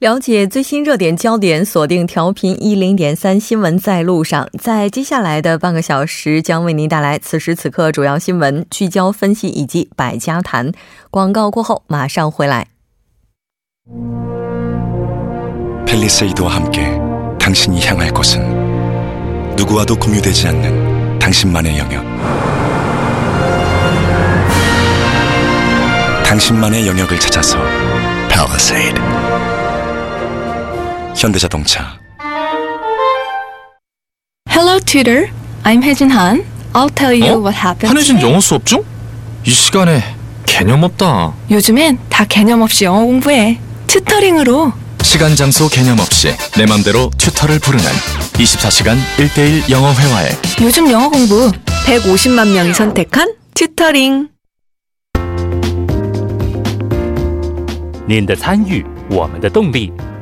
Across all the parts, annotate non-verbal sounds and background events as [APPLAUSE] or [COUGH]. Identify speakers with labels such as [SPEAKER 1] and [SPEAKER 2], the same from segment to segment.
[SPEAKER 1] 了解最新热点焦点，锁定调频一零点三新闻在路上。在接下来的半个小时，将为您带来此时此刻主要新闻聚焦分析以及百家谈。广告过后马上回来。
[SPEAKER 2] 현대자동차
[SPEAKER 3] Hello, tutor. I'm 혜진 Han. I'll tell you
[SPEAKER 4] 어?
[SPEAKER 3] what happened.
[SPEAKER 4] 한혜진
[SPEAKER 3] today.
[SPEAKER 4] 영어 수업 중? 이 시간에 개념 없다.
[SPEAKER 3] 요즘엔 다 개념 없이 영어 공부해. 튜터링으로.
[SPEAKER 4] 시간 장소 개념 없이 내 맘대로 튜터를 부르는 24시간 1대1 영어 회화에
[SPEAKER 3] 요즘 영어 공부 150만 명이 선택한 튜터링.
[SPEAKER 5] 您的参与，我们的动力。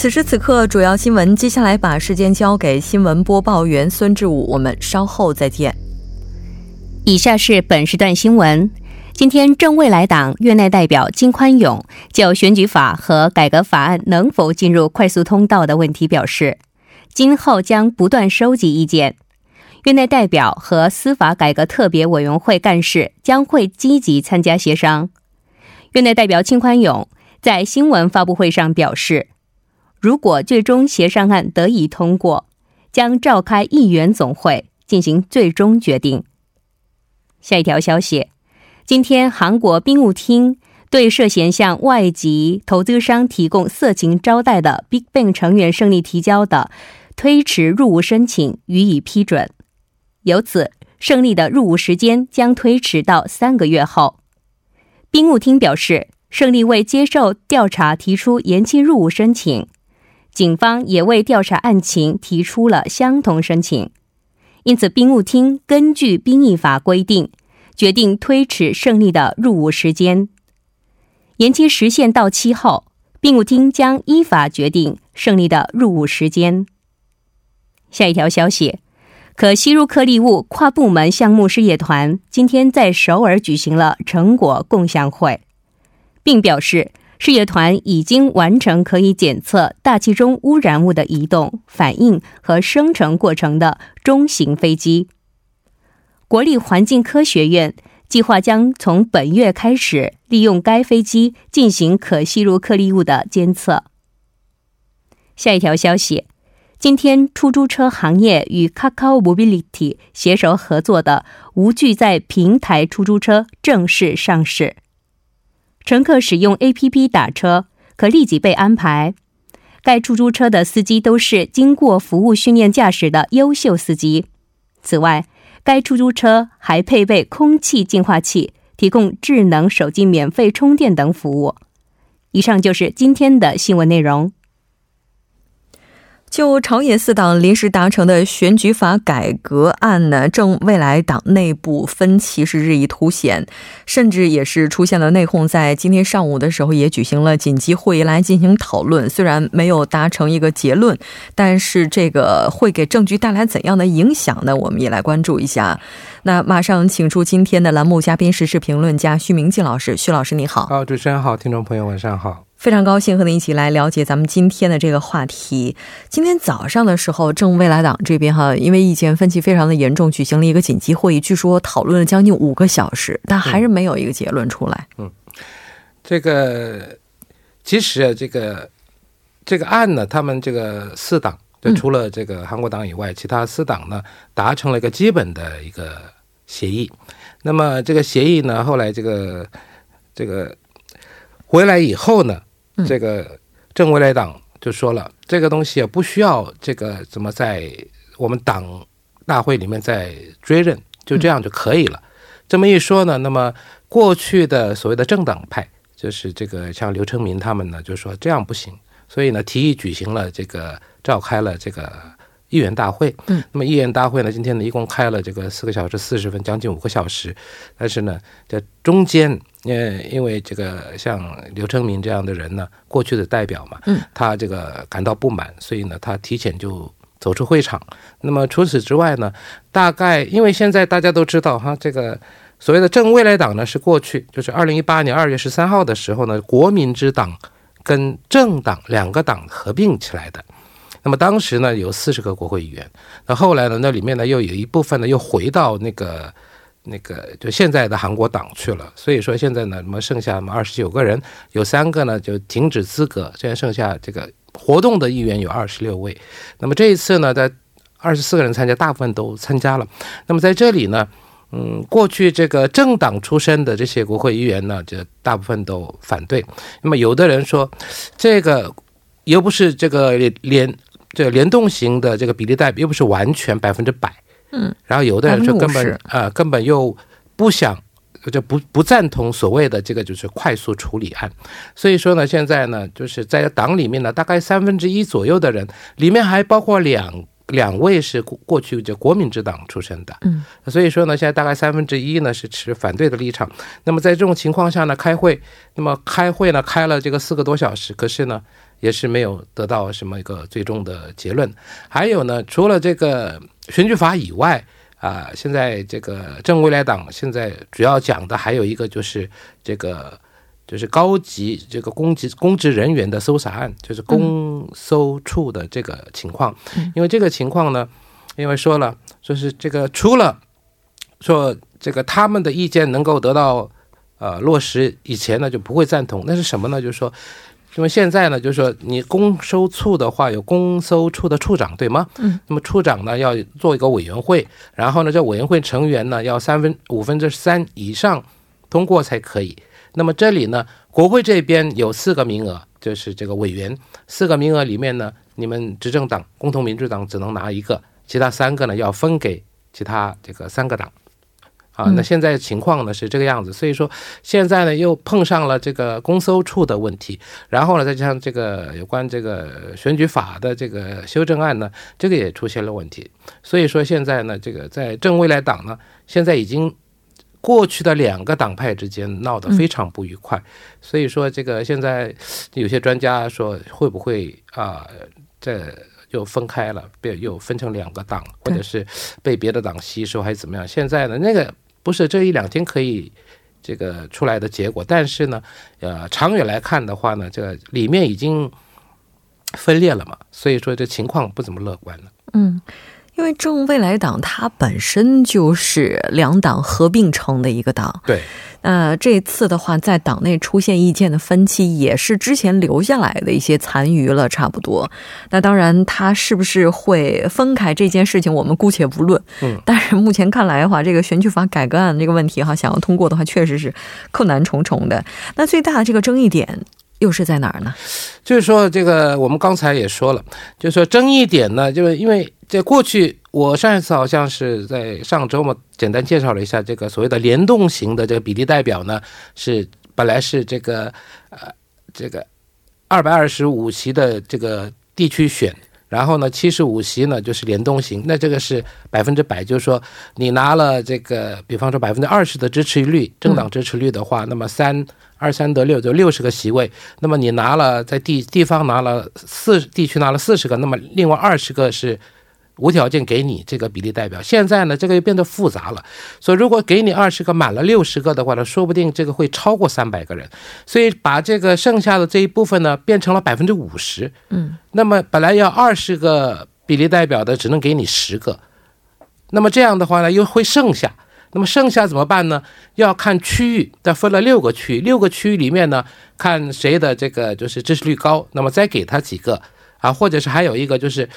[SPEAKER 1] 此时此刻，主要新闻。接下来把时间交给新闻播报员孙志武，我们稍后再见。
[SPEAKER 6] 以下是本时段新闻。今天，正未来党院内代表金宽永就选举法和改革法案能否进入快速通道的问题表示，今后将不断收集意见。院内代表和司法改革特别委员会干事将会积极参加协商。院内代表金宽永在新闻发布会上表示，如果最终协商案得以通过，将召开议员总会进行最终决定。下一条消息，今天韩国兵务厅对涉嫌向外籍投资商提供色情招待的 BigBang 成员胜利提交的推迟入伍申请予以批准，由此胜利的入伍时间将推迟到三个月后。兵务厅表示，胜利为接受调查提出延期入伍申请，警方也为调查案情提出了相同申请。因此，兵务厅根据兵役法规定，决定推迟胜利的入伍时间。延期时限到期后，兵务厅将依法决定胜利的入伍时间。下一条消息，可吸入颗粒物跨部门项目事业团今天在首尔举行了成果共享会，并表示。事业团已经完成可以检测大气中污染物的移动、反应和生成过程的中型飞机。国立环境科学院计划将从本月开始利用该飞机进行可吸入颗粒物的监测。下一条消息：今天，出租车行业与 Kakao Mobility 携手合作的无拒载平台出租车正式上市。乘客使用 APP 打车，可立即被安排。该出租车的司机都是经过服务训练驾驶的优秀司机。此外，该出租车还配备空气净化器，提供智能手机免费充电等服务。以上就是今天的新闻内容。
[SPEAKER 1] 就朝野四党临时达成的选举法改革案呢，正未来党内部分歧是日益凸显，甚至也是出现了内讧。在今天上午的时候，也举行了紧急会议来进行讨论。虽然没有达成一个结论，但是这个会给政局带来怎样的影响呢？我们也来关注一下。那马上请出今天的栏目嘉宾，时事评论家徐明静老师。徐老师，你好。
[SPEAKER 7] 好，主持人好，听众朋友晚上好。
[SPEAKER 1] 非常高兴和您一起来了解咱们今天的这个话题。今天早上的时候，正未来党这边哈，因为意见分歧非常的严重，举行了一个紧急会议，据说讨论了将近五个小时，但还是没有一个结论出来。
[SPEAKER 7] 嗯，这个其实啊这个这个案呢，他们这个四党，就除了这个韩国党以外，其他四党呢达成了一个基本的一个协议。那么这个协议呢，后来这个这个回来以后呢，这个正未来党就说了，这个东西也不需要这个怎么在我们党大会里面再追认，就这样就可以了。这么一说呢，那么过去的所谓的政党派，就是这个像刘成民他们呢，就说这样不行，所以呢提议举行了这个召开了这个议员大会。
[SPEAKER 1] 嗯，
[SPEAKER 7] 那么议员大会呢，今天呢一共开了这个四个小时四十分，将近五个小时。但是呢，在中间，呃，因为这个像刘成明这样的人呢，过去的代表嘛，
[SPEAKER 1] 嗯，
[SPEAKER 7] 他这个感到不满，所以呢，他提前就走出会场。那么除此之外呢，大概因为现在大家都知道哈，这个所谓的正未来党呢，是过去就是二零一八年二月十三号的时候呢，国民之党跟政党两个党合并起来的。那么当时呢，有四十个国会议员。那后来呢，那里面呢又有一部分呢又回到那个那个就现在的韩国党去了。所以说现在呢，那么剩下嘛二十九个人，有三个呢就停止资格，现在剩下这个活动的议员有二十六位。那么这一次呢，在二十四个人参加，大部分都参加了。那么在这里呢，嗯，过去这个政党出身的这些国会议员呢，就大部分都反对。那么有的人说，这个又不是这个联这个联动型的这个比例代表，又不是完全百分之百。
[SPEAKER 1] 嗯，
[SPEAKER 7] 然后有的人就根本
[SPEAKER 1] 50%
[SPEAKER 7] 啊、根本又不想。就不不赞同所谓的这个就是快速处理案，所以说呢，现在呢，就是在党里面呢，大概三分之一左右的人，里面还包括两两位是过过去就国民之党出身的，
[SPEAKER 1] 嗯，
[SPEAKER 7] 所以说呢，现在大概三分之一呢是持反对的立场。那么在这种情况下呢，开会，那么开会呢开了这个四个多小时，可是呢也是没有得到什么一个最终的结论。还有呢，除了这个选举法以外。啊，现在这个正未来党现在主要讲的还有一个就是这个就是高级这个公职公职人员的搜查案，就是公搜处的这个情况。因为这个情况呢，因为说了说是这个除了说这个他们的意见能够得到呃落实以前呢，就不会赞同。那是什么呢？就是说。因为现在呢，就是说你公收处的话，有公收处的处长，对吗？
[SPEAKER 1] 嗯。
[SPEAKER 7] 那么处长呢，要做一个委员会，然后呢，这委员会成员呢，要三分五分之三以上通过才可以。那么这里呢，国会这边有四个名额，就是这个委员，四个名额里面呢，你们执政党共同民主党只能拿一个，其他三个呢要分给其他这个三个党。啊，那现在情况呢是这个样子，所以说现在呢又碰上了这个公搜处的问题，然后呢再加上这个有关这个选举法的这个修正案呢，这个也出现了问题，所以说现在呢这个在正未来党呢，现在已经过去的两个党派之间闹得非常不愉快，所以说这个现在有些专家说会不会啊这。又分开了，变又分成两个党，或者是被别的党吸收，还是怎么样？现在呢，那个不是这一两天可以这个出来的结果，但是呢，呃，长远来看的话呢，这个里面已经分裂了嘛，所以说这情况不怎么乐观了。
[SPEAKER 1] 嗯，因为正未来党它本身就是两党合并成的一个党，
[SPEAKER 7] 对，
[SPEAKER 1] 那这次的话，在党内出现意见的分歧，也是之前留下来的一些残余了，差不多。那当然，他是不是会分开这件事情，我们姑且不论。
[SPEAKER 7] 嗯，
[SPEAKER 1] 但是目前看来的话，这个选举法改革案这个问题哈，想要通过的话，确实是困难重重的。那最大的这个争议点又是在哪儿呢？
[SPEAKER 7] 就是说，这个我们刚才也说了，就是说争议点呢，就是因为在过去，我上一次好像是在上周嘛，简单介绍了一下这个所谓的联动型的这个比例代表呢，是本来是这个呃这个二百二十五席的这个地区选。然后呢，七十五席呢就是联动型，那这个是百分之百，就是说你拿了这个，比方说百分之二十的支持率，政党支持率的话，那么三二三得六，就六十个席位。那么你拿了在地地方拿了四地区拿了四十个，那么另外二十个是无条件给你这个比例代表。现在呢，这个又变得复杂了。所以如果给你二十个满了六十个的话呢，说不定这个会超过三百个人。所以把这个剩下的这一部分呢，变成了百分之五十。
[SPEAKER 1] 嗯，
[SPEAKER 7] 那么本来要二十个比例代表的，只能给你十个。那么这样的话呢，又会剩下。那么剩下怎么办呢？要看区域，它分了六个区域，六个区域里面呢，看谁的这个就是支持率高，那么再给他几个啊，或者是还有一个就是，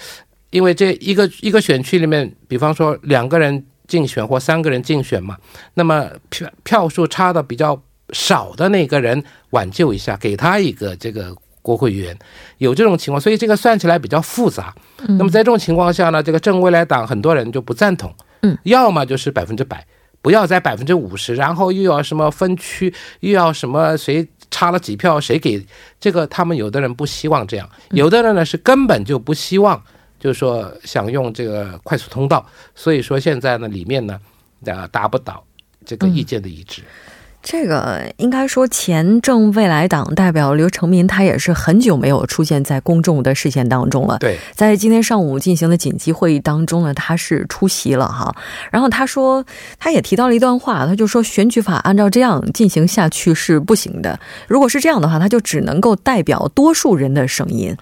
[SPEAKER 7] 因为这一个一个选区里面，比方说两个人竞选或三个人竞选嘛，那么票票数差的比较少的那个人挽救一下，给他一个这个国会议员，有这种情况，所以这个算起来比较复杂。那么在这种情况下呢，这个正未来党很多人就不赞同，
[SPEAKER 1] 嗯，
[SPEAKER 7] 要么就是百分之百，不要在百分之五十，然后又要什么分区，又要什么谁差了几票谁给这个，他们有的人不希望这样，有的人呢是根本就不希望。就是说想用这个快速通道，所以说现在呢里面呢，啊达不到这个意见的一致。
[SPEAKER 1] 这个应该说，前政未来党代表刘成民他也是很久没有出现在公众的视线当中了。
[SPEAKER 7] 对，
[SPEAKER 1] 在今天上午进行的紧急会议当中呢，他是出席了哈。然后他说，他也提到了一段话，他就说选举法按照这样进行下去是不行的。如果是这样的话，他就只能够代表多数人的声音。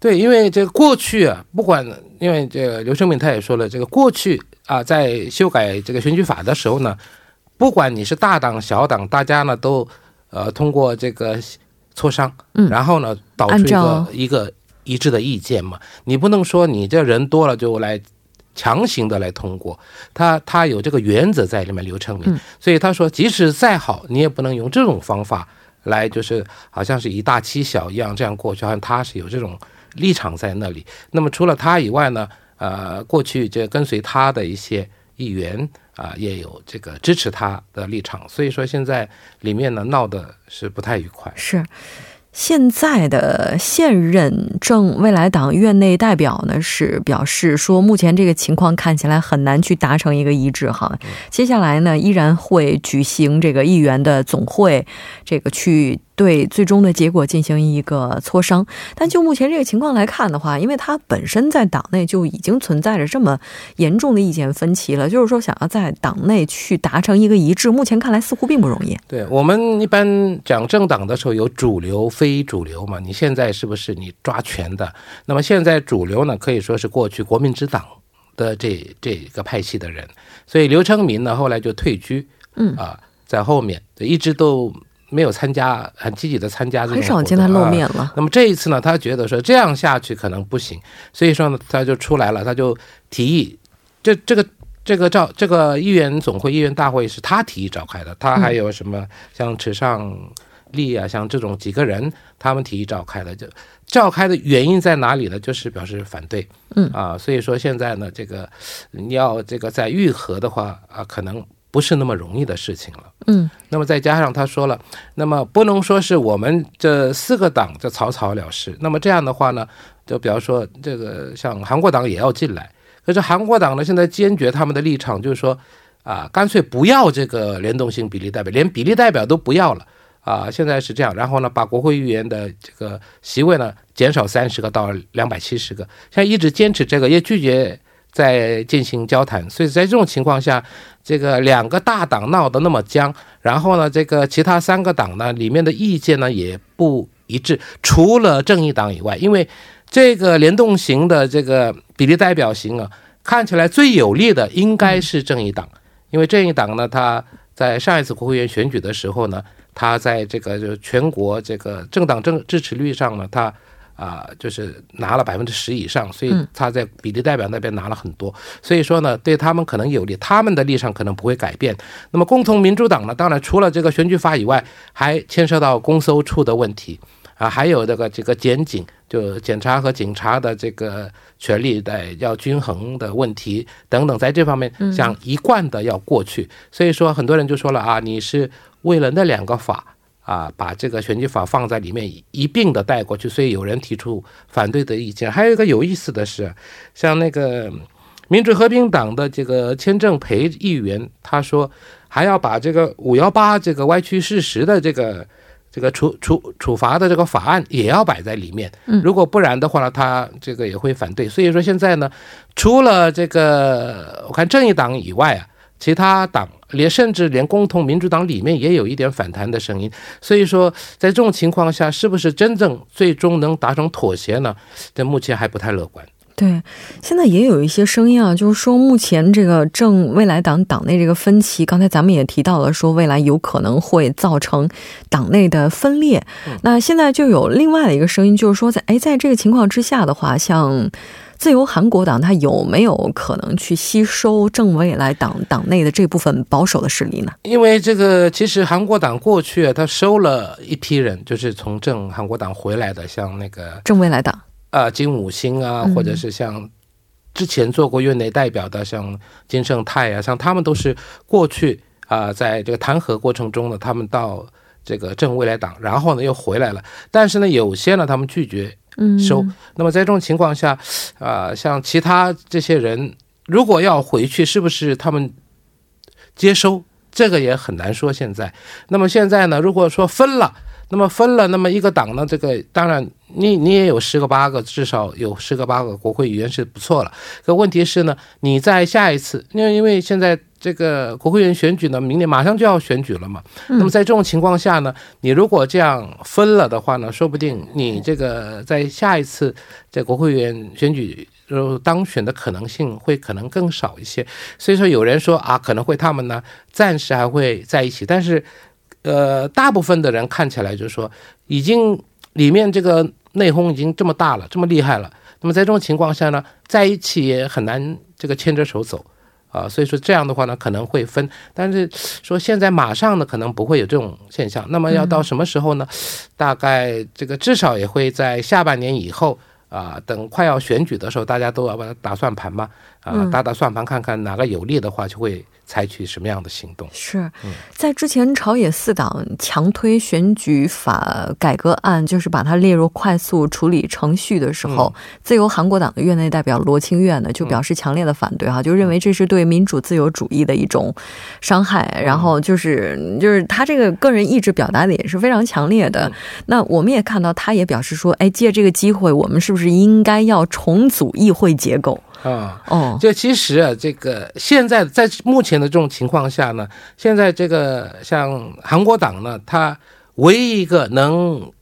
[SPEAKER 7] 对，因为这个过去啊，不管因为这个刘成民他也说了，这个过去啊，在修改这个选举法的时候呢，不管你是大党小党，大家呢都呃通过这个磋商，
[SPEAKER 1] 嗯，
[SPEAKER 7] 然后呢导出一个一个一致的意见嘛。你不能说你这人多了就来强行的来通过，他他有这个原则在里面。刘成明，所以他说，即使再好，你也不能用这种方法来，就是好像是以大欺小一样这样过去，好像他是有这种。立场在那里。那么除了他以外呢？呃，过去这跟随他的一些议员啊，也有这个支持他的立场。所以说现在里面呢闹的是不太愉快。
[SPEAKER 1] 是。现在的现任正未来党院内代表呢是表示说，目前这个情况看起来很难去达成一个一致哈。接下来呢，依然会举行这个议员的总会，这个去。对最终的结果进行一个磋商，但就目前这个情况来看的话，因为它本身在党内就已经存在着这么严重的意见分歧了，就是说想要在党内去达成一个一致，目前看来似乎并不容易。
[SPEAKER 7] 对我们一般讲政党的时候有主流、非主流嘛？你现在是不是你抓权的？那么现在主流呢，可以说是过去国民之党的这这个派系的人，所以刘成民呢后来就退居，
[SPEAKER 1] 嗯
[SPEAKER 7] 啊，在后面一直都。没有参加，很积极的参加这种，
[SPEAKER 1] 很少见他露面了。
[SPEAKER 7] 那么这一次呢，他觉得说这样下去可能不行，所以说呢，他就出来了，他就提议，这这个这个召这个议员总会、议员大会是他提议召开的，他还有什么像池上立啊，像这种几个人，他们提议召开的，就召开的原因在哪里呢？就是表示反对，
[SPEAKER 1] 嗯
[SPEAKER 7] 啊，所以说现在呢，这个你要这个在愈合的话啊，可能。不是那么容易的事情了，
[SPEAKER 1] 嗯，
[SPEAKER 7] 那么再加上他说了，那么不能说是我们这四个党就草草了事，那么这样的话呢，就比方说这个像韩国党也要进来，可是韩国党呢现在坚决他们的立场就是说，啊，干脆不要这个联动性比例代表，连比例代表都不要了，啊，现在是这样，然后呢，把国会议员的这个席位呢减少三十个到两百七十个，现在一直坚持这个，也拒绝。在进行交谈，所以在这种情况下，这个两个大党闹得那么僵，然后呢，这个其他三个党呢里面的意见呢也不一致，除了正义党以外，因为这个联动型的这个比例代表型啊，看起来最有利的应该是正义党，因为正义党呢，他在上一次国会议员选举的时候呢，他在这个就全国这个政党政支持率上呢，他。啊，就是拿了百分之十以上，所以他在比例代表那边拿了很多，所以说呢，对他们可能有利，他们的立场可能不会改变。那么，共同民主党呢，当然除了这个选举法以外，还牵涉到公搜处的问题啊，还有这个这个检警，就检察和警察的这个权力的要均衡的问题等等，在这方面想一贯的要过去。所以说，很多人就说了啊，你是为了那两个法。啊，把这个选举法放在里面一并的带过去，所以有人提出反对的意见。还有一个有意思的是，像那个民主和平党的这个签证培议员，他说还要把这个五幺八这个歪曲事实的这个这个处处处罚的这个法案也要摆在里面。如果不然的话呢，他这个也会反对。所以说现在呢，除了这个我看正义党以外啊。其他党连甚至连共同民主党里面也有一点反弹的声音，所以说在这种情况下，是不是真正最终能达成妥协呢？这目前还不太乐观。
[SPEAKER 1] 对，现在也有一些声音啊，就是说目前这个正未来党党内这个分歧，刚才咱们也提到了，说未来有可能会造成党内的分裂。那现在就有另外的一个声音，就是说在哎，在这个情况之下的话，像。自由韩国党它有没有可能去吸收正未来党党内的这部分保守的势力呢？
[SPEAKER 7] 因为这个，其实韩国党过去啊，他收了一批人，就是从正韩国党回来的，像那个
[SPEAKER 1] 正未来党
[SPEAKER 7] 啊金武星啊，
[SPEAKER 1] 嗯
[SPEAKER 7] 或者是像之前做过院内代表的，像金圣泰啊，像他们都是过去啊、在这个弹劾过程中呢，他们到这个正未来党，然后呢又回来了，但是呢，有些呢他们拒绝
[SPEAKER 1] 嗯
[SPEAKER 7] 收。那么在这种情况下，啊、像其他这些人如果要回去，是不是他们接收？这个也很难说。现在，那么现在呢，如果说分了。那么分了，那么一个党呢，这个当然你你也有十个八个，至少有十个八个国会议员是不错了。可问题是呢，你在下一次，因为因为现在这个国会议员选举呢，明年马上就要选举了嘛。那么在这种情况下呢，你如果这样分了的话呢，说不定你这个在下一次在国会议员选举呃当选的可能性会可能更少一些。所以说有人说啊，可能会他们呢暂时还会在一起，但是呃，大部分的人看起来就是说已经里面这个内讧已经这么大了，这么厉害了。那么在这种情况下呢，在一起也很难这个牵着手走。啊，所以说这样的话呢，可能会分，但是说现在马上呢，可能不会有这种现象。那么要到什么时候呢？大概这个至少也会在下半年以后啊，等快要选举的时候，大家都要把它打算盘嘛，啊，打打算盘，看看哪个有利的话，就会采取什么样的行动。
[SPEAKER 1] 是。在之前朝野四党强推选举法改革案，就是把它列入快速处理程序的时候，自由韩国党的院内代表罗清月呢就表示强烈的反对哈，就认为这是对民主自由主义的一种伤害，然后就是就是他这个个人意志表达的也是非常强烈的。那我们也看到，他也表示说，哎，借这个机会，我们是不是应该要重组议会结构？
[SPEAKER 7] 啊，
[SPEAKER 1] 哦，
[SPEAKER 7] 就其实啊，这个现在在目前的这种情况下呢，现在这个像韩国党呢，它唯一一个能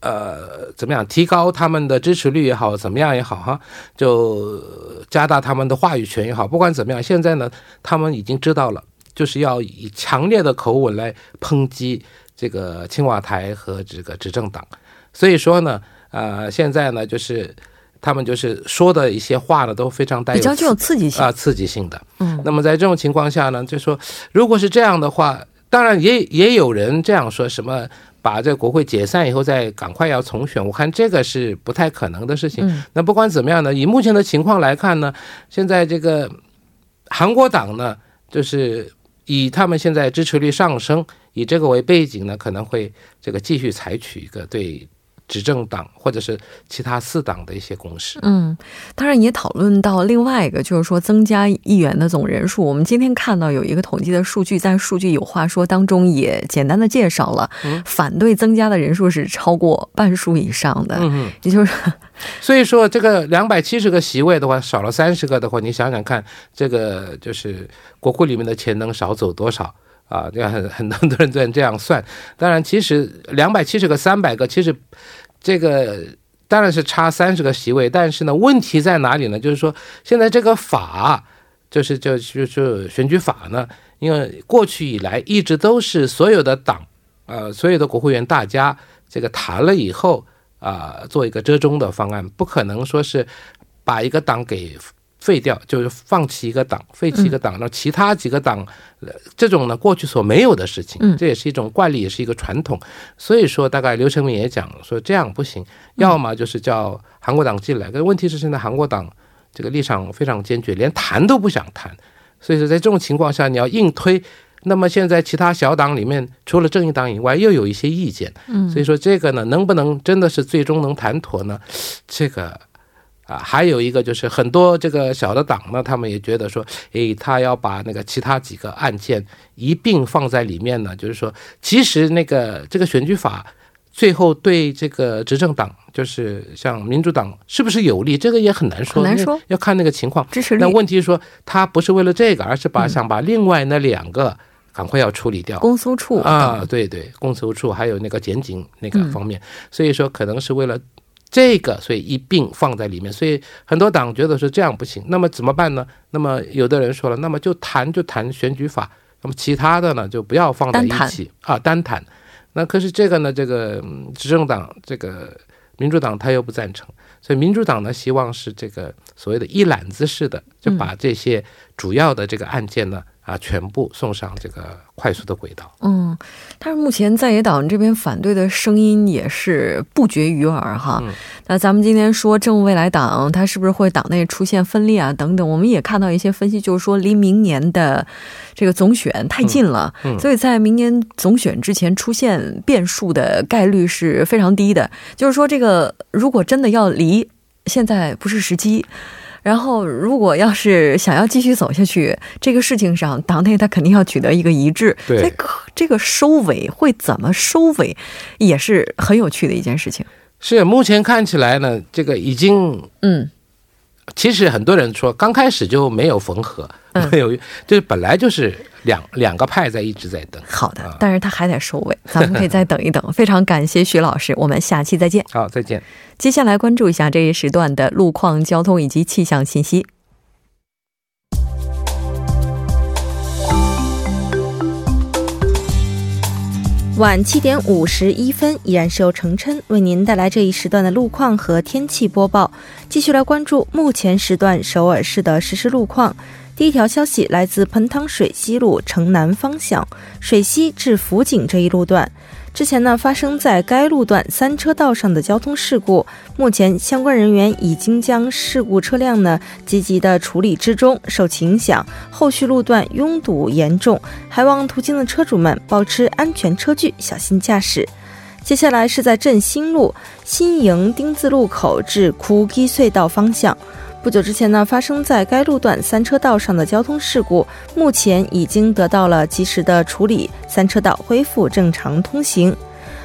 [SPEAKER 7] 呃怎么样提高他们的支持率也好，怎么样也好哈，就加大他们的话语权也好，不管怎么样，现在呢，他们已经知道了，就是要以强烈的口吻来抨击这个青瓦台和这个执政党，所以说呢，呃，现在呢，就是他们就是说的一些话呢，都非常带有
[SPEAKER 1] 比较具有刺激性。
[SPEAKER 7] 啊、刺激性的。
[SPEAKER 1] 嗯，
[SPEAKER 7] 那么在这种情况下呢，就说如果是这样的话，当然也也有人这样说，什么把这个国会解散以后再赶快要重选，我看这个是不太可能的事情。
[SPEAKER 1] 嗯
[SPEAKER 7] 那不管怎么样呢，以目前的情况来看呢，现在这个韩国党呢，就是以他们现在支持率上升，以这个为背景呢，可能会这个继续采取一个对执政党或者是其他四党的一些共识。
[SPEAKER 1] 嗯，当然也讨论到另外一个，就是说增加议员的总人数。我们今天看到有一个统计的数据，在数据有话说当中也简单的介绍了，
[SPEAKER 7] 嗯
[SPEAKER 1] 反对增加的人数是超过半数以上的，
[SPEAKER 7] 嗯。
[SPEAKER 1] 也就是 [LAUGHS]
[SPEAKER 7] 所以说，这个两百七十个席位的话，少了三十个的话，你想想看，这个就是国库里面的钱能少走多少啊？这样很很多人都这样算。当然，其实两百七十个、三百个，其实这个当然是差三十个席位，但是呢，问题在哪里呢？就是说，现在这个法，就是就就是选举法呢，因为过去以来一直都是所有的党，呃，所有的国会员大家这个谈了以后。啊、做一个折中的方案，不可能说是把一个党给废掉，就是放弃一个党，废弃一个党，那其他几个党，呃，这种呢过去所没有的事情，
[SPEAKER 1] 嗯
[SPEAKER 7] 这也是一种惯例，也是一个传统。所以说，大概刘成明也讲说这样不行，要么就是叫韩国党进来，但问题是现在韩国党这个立场非常坚决，连谈都不想谈。所以说，在这种情况下，你要硬推。那么现在其他小党里面，除了正义党以外，又有一些意见，
[SPEAKER 1] 嗯
[SPEAKER 7] 所以说这个呢，能不能真的是最终能谈妥呢？这个啊，还有一个就是很多这个小的党呢，他们也觉得说，诶，他要把那个其他几个案件一并放在里面呢，就是说，其实那个这个选举法最后对这个执政党，就是像民主党是不是有利，这个也很难说，
[SPEAKER 1] 很难说
[SPEAKER 7] 要看那个情况。
[SPEAKER 1] 支持。率
[SPEAKER 7] 那问题是说，他不是为了这个，而是把、
[SPEAKER 1] 嗯。
[SPEAKER 7] 想把另外那两个赶快要处理掉。
[SPEAKER 1] 公搜处。
[SPEAKER 7] 啊，对对，公搜处还有那个检警那个
[SPEAKER 1] 嗯。
[SPEAKER 7] 方面，所以说可能是为了这个，所以一并放在里面。所以很多党觉得说这样不行，那么怎么办呢？那么有的人说了，那么就谈就谈选举法，那么其他的呢就不要放在一起啊，单谈。那可是这个呢，这个嗯执政党这个民主党他又不赞成，所以民主党呢希望是这个所谓的一揽子式的，就把这些主要的这个案件呢。啊，全部送上这个快速的轨道。
[SPEAKER 1] 嗯，但是目前在野党这边反对的声音也是不绝于耳哈。那咱们今天说正未来党，它是不是会党内出现分裂啊？等等，我们也看到一些分析，就是说离明年的这个总选太近了，所以在明年总选之前出现变数的概率是非常低的。就是说，这个如果真的要离，现在不是时机。然后，如果要是想要继续走下去，这个事情上，党内他肯定要取得一个一致。
[SPEAKER 7] 对，
[SPEAKER 1] 这个收尾会怎么收尾，也是很有趣的一件事情。
[SPEAKER 7] 是，目前看起来呢，这个已经嗯。其实很多人说，刚开始就没有缝合，没 [LAUGHS] 有，就是本来就是两两个派在一直在等。
[SPEAKER 1] 好的，但是他还得收尾，咱们可以再等一等。[LAUGHS] 非常感谢徐老师，我们下期再见。
[SPEAKER 7] 好，再见。
[SPEAKER 1] 接下来关注一下这一时段的路况、交通以及气象信息。
[SPEAKER 8] 晚七点五十一分，依然是由程琛为您带来这一时段的路况和天气播报。继续来关注目前时段首尔市的实时路况。第一条消息来自盆塘水西路城南方向水西至福井这一路段。之前呢，发生在该路段三车道上的交通事故，目前相关人员已经将事故车辆呢积极的处理之中。受其影响，后续路段拥堵严重，还望途经的车主们保持安全车距，小心驾驶。接下来是在振兴路新营丁字路口至枯基隧道方向。不久之前呢，发生在该路段三车道上的交通事故，目前已经得到了及时的处理，三车道恢复正常通行。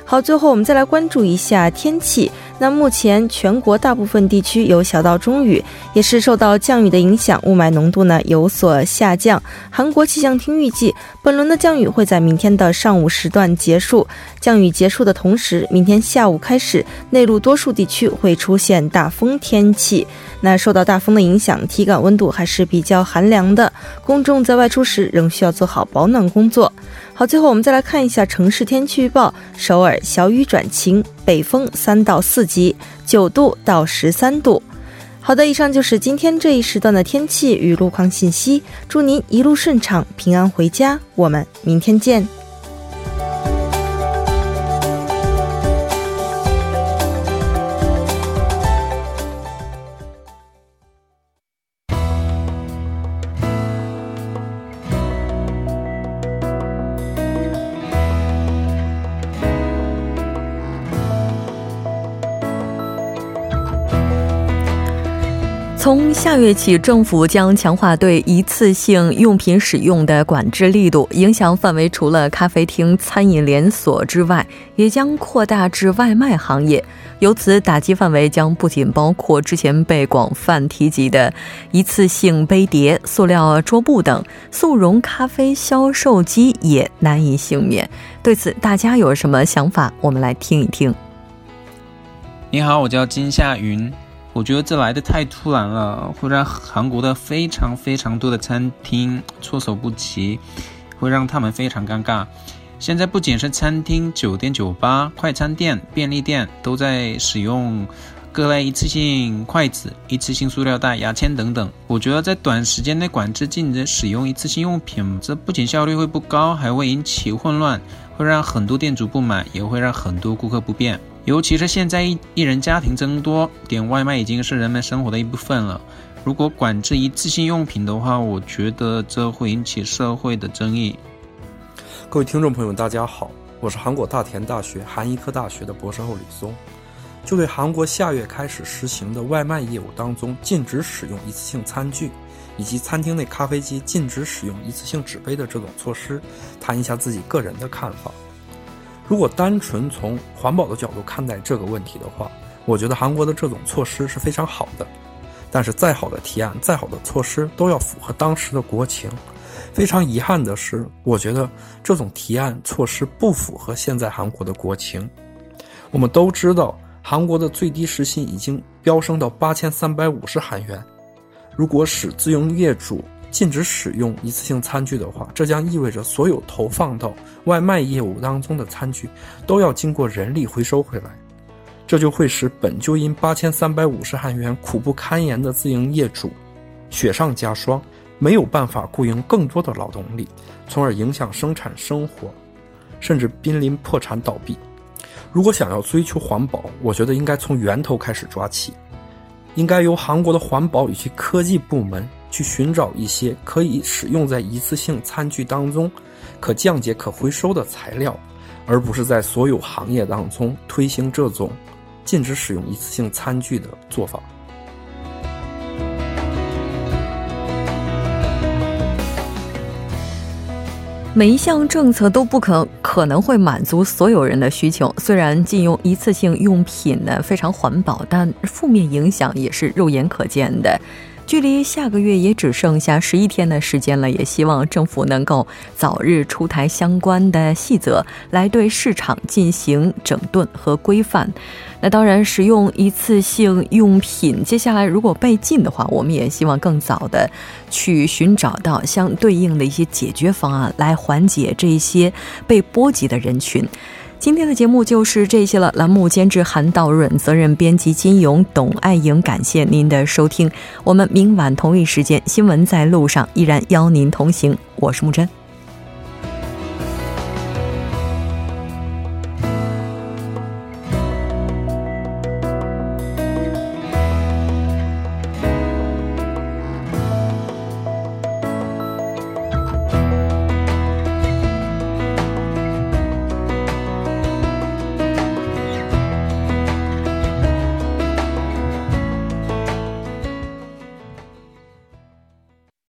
[SPEAKER 8] 好，最后我们再来关注一下天气。那目前全国大部分地区有小到中雨，也是受到降雨的影响，雾霾浓度呢有所下降。韩国气象厅预计，本轮的降雨会在明天的上午时段结束。降雨结束的同时，明天下午开始，内陆多数地区会出现大风天气。那受到大风的影响，体感温度还是比较寒凉的，公众在外出时仍需要做好保暖工作。好，最后我们再来看一下城市天气预报：首尔小雨转晴，北风三到四级，九度到十三度。好的，以上就是今天这一时段的天气与路况信息。祝您一路顺畅，平安回家。我们明天见。
[SPEAKER 1] 从下月起，政府将强化对一次性用品使用的管制力度，影响范围除了咖啡厅、餐饮连锁之外，也将扩大至外卖行业。由此打击范围将不仅包括之前被广泛提及的一次性杯碟、塑料桌布等，速溶咖啡销售机也难以幸免。对此，大家有什么想法？我们来听一听。
[SPEAKER 9] 你好，我叫金夏云。我觉得这来的太突然了，会让韩国的非常非常多的餐厅措手不及，会让他们非常尴尬。现在不仅是餐厅、酒店、酒吧、快餐店、便利店都在使用各类一次性筷子、一次性塑料袋、牙签等等。我觉得在短时间内管制禁止使用一次性用品，这不仅效率会不高，还会引起混乱，会让很多店主不满，也会让很多顾客不便。尤其是现在一一人家庭增多，点外卖已经是人们生活的一部分了。如果管制一次性用品的话，我觉得这会引起社会的争议。
[SPEAKER 10] 各位听众朋友，大家好，我是韩国大田大学韩医科大学的博士后李松。就对韩国下月开始实行的外卖业务当中禁止使用一次性餐具，以及餐厅内咖啡机禁止使用一次性纸杯的这种措施，谈一下自己个人的看法。如果单纯从环保的角度看待这个问题的话，我觉得韩国的这种措施是非常好的。但是再好的提案、再好的措施，都要符合当时的国情。非常遗憾的是，我觉得这种提案措施不符合现在韩国的国情。我们都知道，韩国的最低时薪已经飙升到八千三百五十韩元。如果使自营业主禁止使用一次性餐具的话，这将意味着所有投放到外卖业务当中的餐具都要经过人力回收回来。这就会使本就因八千三百五十韩元苦不堪言的自营业主雪上加霜，没有办法雇佣更多的劳动力，从而影响生产生活，甚至濒临破产倒闭。如果想要追求环保，我觉得应该从源头开始抓起，应该由韩国的环保以及科技部门去寻找一些可以使用在一次性餐具当中、可降解、可回收的材料，而不是在所有行业当中推行这种。禁止使用一次性餐具的做法。
[SPEAKER 1] 每一项政策都不可可能会满足所有人的需求。虽然禁用一次性用品呢非常环保，但负面影响也是肉眼可见的。距离下个月也只剩下十一天的时间了，也希望政府能够早日出台相关的细则，来对市场进行整顿和规范。那当然，使用一次性用品，接下来如果被禁的话，我们也希望更早的去寻找到相对应的一些解决方案，来缓解这些被波及的人群。今天的节目就是这些了。栏目监制韩道润，责任编辑金勇、董爱颖，感谢您的收听。我们明晚同一时间，新闻在路上依然邀您同行。我是木真。